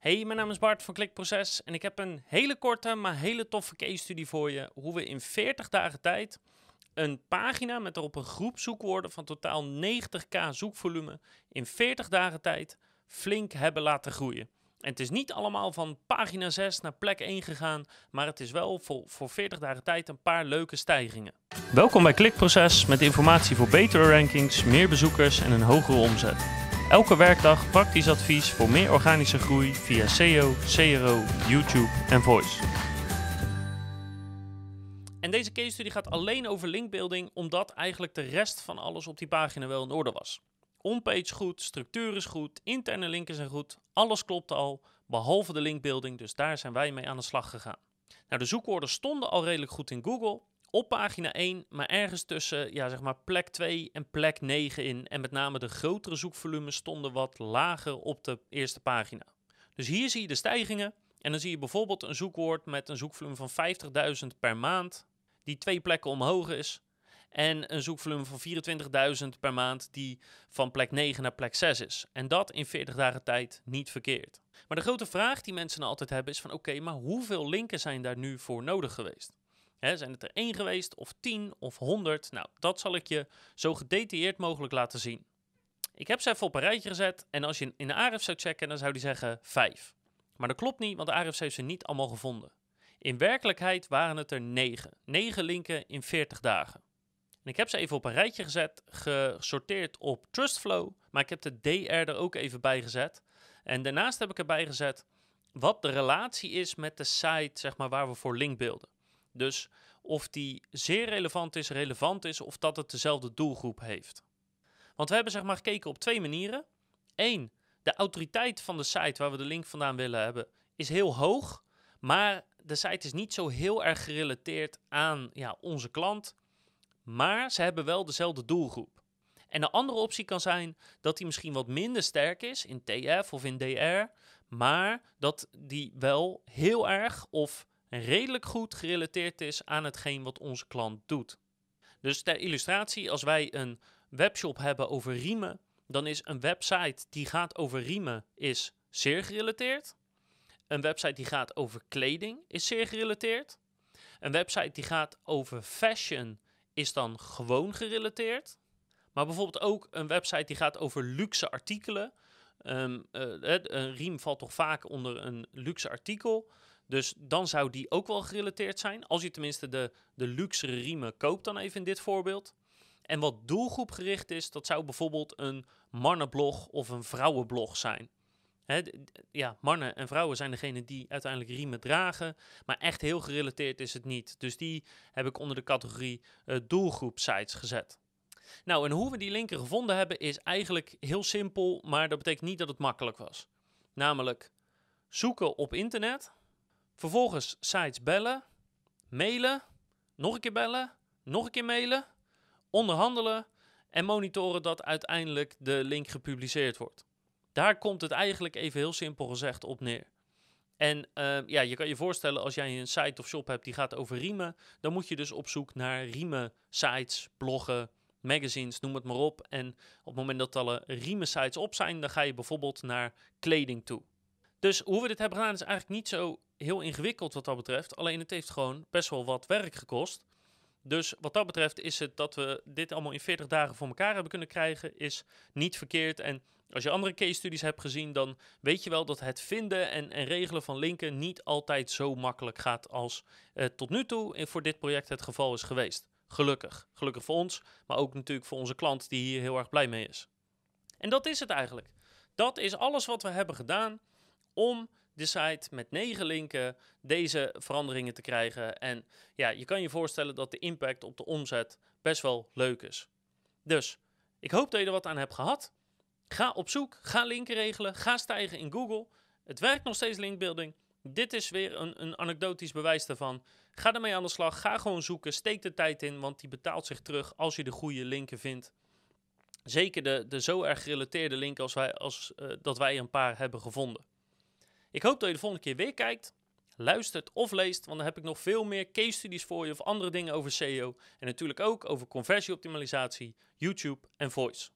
Hey, mijn naam is Bart van Klikproces en ik heb een hele korte, maar hele toffe case study voor je. Hoe we in 40 dagen tijd een pagina met erop een groep zoekwoorden van totaal 90k zoekvolume in 40 dagen tijd flink hebben laten groeien. En het is niet allemaal van pagina 6 naar plek 1 gegaan, maar het is wel voor, voor 40 dagen tijd een paar leuke stijgingen. Welkom bij Klikproces met informatie voor betere rankings, meer bezoekers en een hogere omzet. Elke werkdag praktisch advies voor meer organische groei via SEO, CRO, YouTube en Voice. En deze case study gaat alleen over linkbuilding, omdat eigenlijk de rest van alles op die pagina wel in orde was. Onpage goed, structuur is goed, interne linken zijn goed, alles klopte al, behalve de linkbuilding, dus daar zijn wij mee aan de slag gegaan. Nou, de zoekwoorden stonden al redelijk goed in Google, op pagina 1, maar ergens tussen ja, zeg maar plek 2 en plek 9 in. En met name de grotere zoekvolumes stonden wat lager op de eerste pagina. Dus hier zie je de stijgingen. En dan zie je bijvoorbeeld een zoekwoord met een zoekvolume van 50.000 per maand, die twee plekken omhoog is. En een zoekvolume van 24.000 per maand, die van plek 9 naar plek 6 is. En dat in 40 dagen tijd niet verkeerd. Maar de grote vraag die mensen altijd hebben is van oké, maar hoeveel linken zijn daar nu voor nodig geweest? Zijn het er één geweest, of tien, of honderd? Nou, dat zal ik je zo gedetailleerd mogelijk laten zien. Ik heb ze even op een rijtje gezet en als je in de Ahrefs zou checken, dan zou die zeggen vijf. Maar dat klopt niet, want de Ahrefs heeft ze niet allemaal gevonden. In werkelijkheid waren het er negen. Negen linken in 40 dagen. En ik heb ze even op een rijtje gezet, gesorteerd op Trustflow, maar ik heb de DR er ook even bij gezet. En daarnaast heb ik erbij gezet wat de relatie is met de site zeg maar, waar we voor linkbeelden. Dus of die zeer relevant is, relevant is of dat het dezelfde doelgroep heeft. Want we hebben zeg maar gekeken op twee manieren. Eén, de autoriteit van de site waar we de link vandaan willen hebben is heel hoog, maar de site is niet zo heel erg gerelateerd aan ja, onze klant, maar ze hebben wel dezelfde doelgroep. En de andere optie kan zijn dat die misschien wat minder sterk is in TF of in DR, maar dat die wel heel erg of redelijk goed gerelateerd is aan hetgeen wat onze klant doet. Dus ter illustratie, als wij een webshop hebben over riemen, dan is een website die gaat over riemen is zeer gerelateerd. Een website die gaat over kleding is zeer gerelateerd. Een website die gaat over fashion is dan gewoon gerelateerd. Maar bijvoorbeeld ook een website die gaat over luxe artikelen. Um, een riem valt toch vaak onder een luxe artikel. Dus dan zou die ook wel gerelateerd zijn. Als je tenminste de, de luxere riemen koopt, dan even in dit voorbeeld. En wat doelgroepgericht is, dat zou bijvoorbeeld een mannenblog of een vrouwenblog zijn. ja, mannen en vrouwen zijn degene die uiteindelijk riemen dragen, maar echt heel gerelateerd is het niet. Dus die heb ik onder de categorie uh, doelgroep sites gezet. Nou, en hoe we die linken gevonden hebben is eigenlijk heel simpel, maar dat betekent niet dat het makkelijk was. Namelijk zoeken op internet, Vervolgens sites bellen, mailen, nog een keer bellen, nog een keer mailen, onderhandelen en monitoren dat uiteindelijk de link gepubliceerd wordt. Daar komt het eigenlijk even heel simpel gezegd op neer. En uh, ja, je kan je voorstellen als jij een site of shop hebt die gaat over riemen, dan moet je dus op zoek naar riemen sites, bloggen, magazines, noem het maar op. En op het moment dat alle riemen sites op zijn, dan ga je bijvoorbeeld naar kleding toe. Dus hoe we dit hebben gedaan is eigenlijk niet zo heel ingewikkeld wat dat betreft. Alleen het heeft gewoon best wel wat werk gekost. Dus wat dat betreft is het dat we dit allemaal in 40 dagen voor elkaar hebben kunnen krijgen, is niet verkeerd. En als je andere case studies hebt gezien, dan weet je wel dat het vinden en, en regelen van linken niet altijd zo makkelijk gaat als uh, tot nu toe voor dit project het geval is geweest. Gelukkig. Gelukkig voor ons, maar ook natuurlijk voor onze klant die hier heel erg blij mee is. En dat is het eigenlijk. Dat is alles wat we hebben gedaan om de site met negen linken deze veranderingen te krijgen. En ja, je kan je voorstellen dat de impact op de omzet best wel leuk is. Dus ik hoop dat je er wat aan hebt gehad. Ga op zoek, ga linken regelen, ga stijgen in Google. Het werkt nog steeds linkbuilding. Dit is weer een, een anekdotisch bewijs daarvan. Ga ermee aan de slag, ga gewoon zoeken, steek de tijd in, want die betaalt zich terug als je de goede linken vindt. Zeker de, de zo erg gerelateerde linken als, wij, als uh, dat wij een paar hebben gevonden. Ik hoop dat je de volgende keer weer kijkt, luistert of leest, want dan heb ik nog veel meer case studies voor je of andere dingen over SEO. En natuurlijk ook over conversieoptimalisatie, YouTube en voice.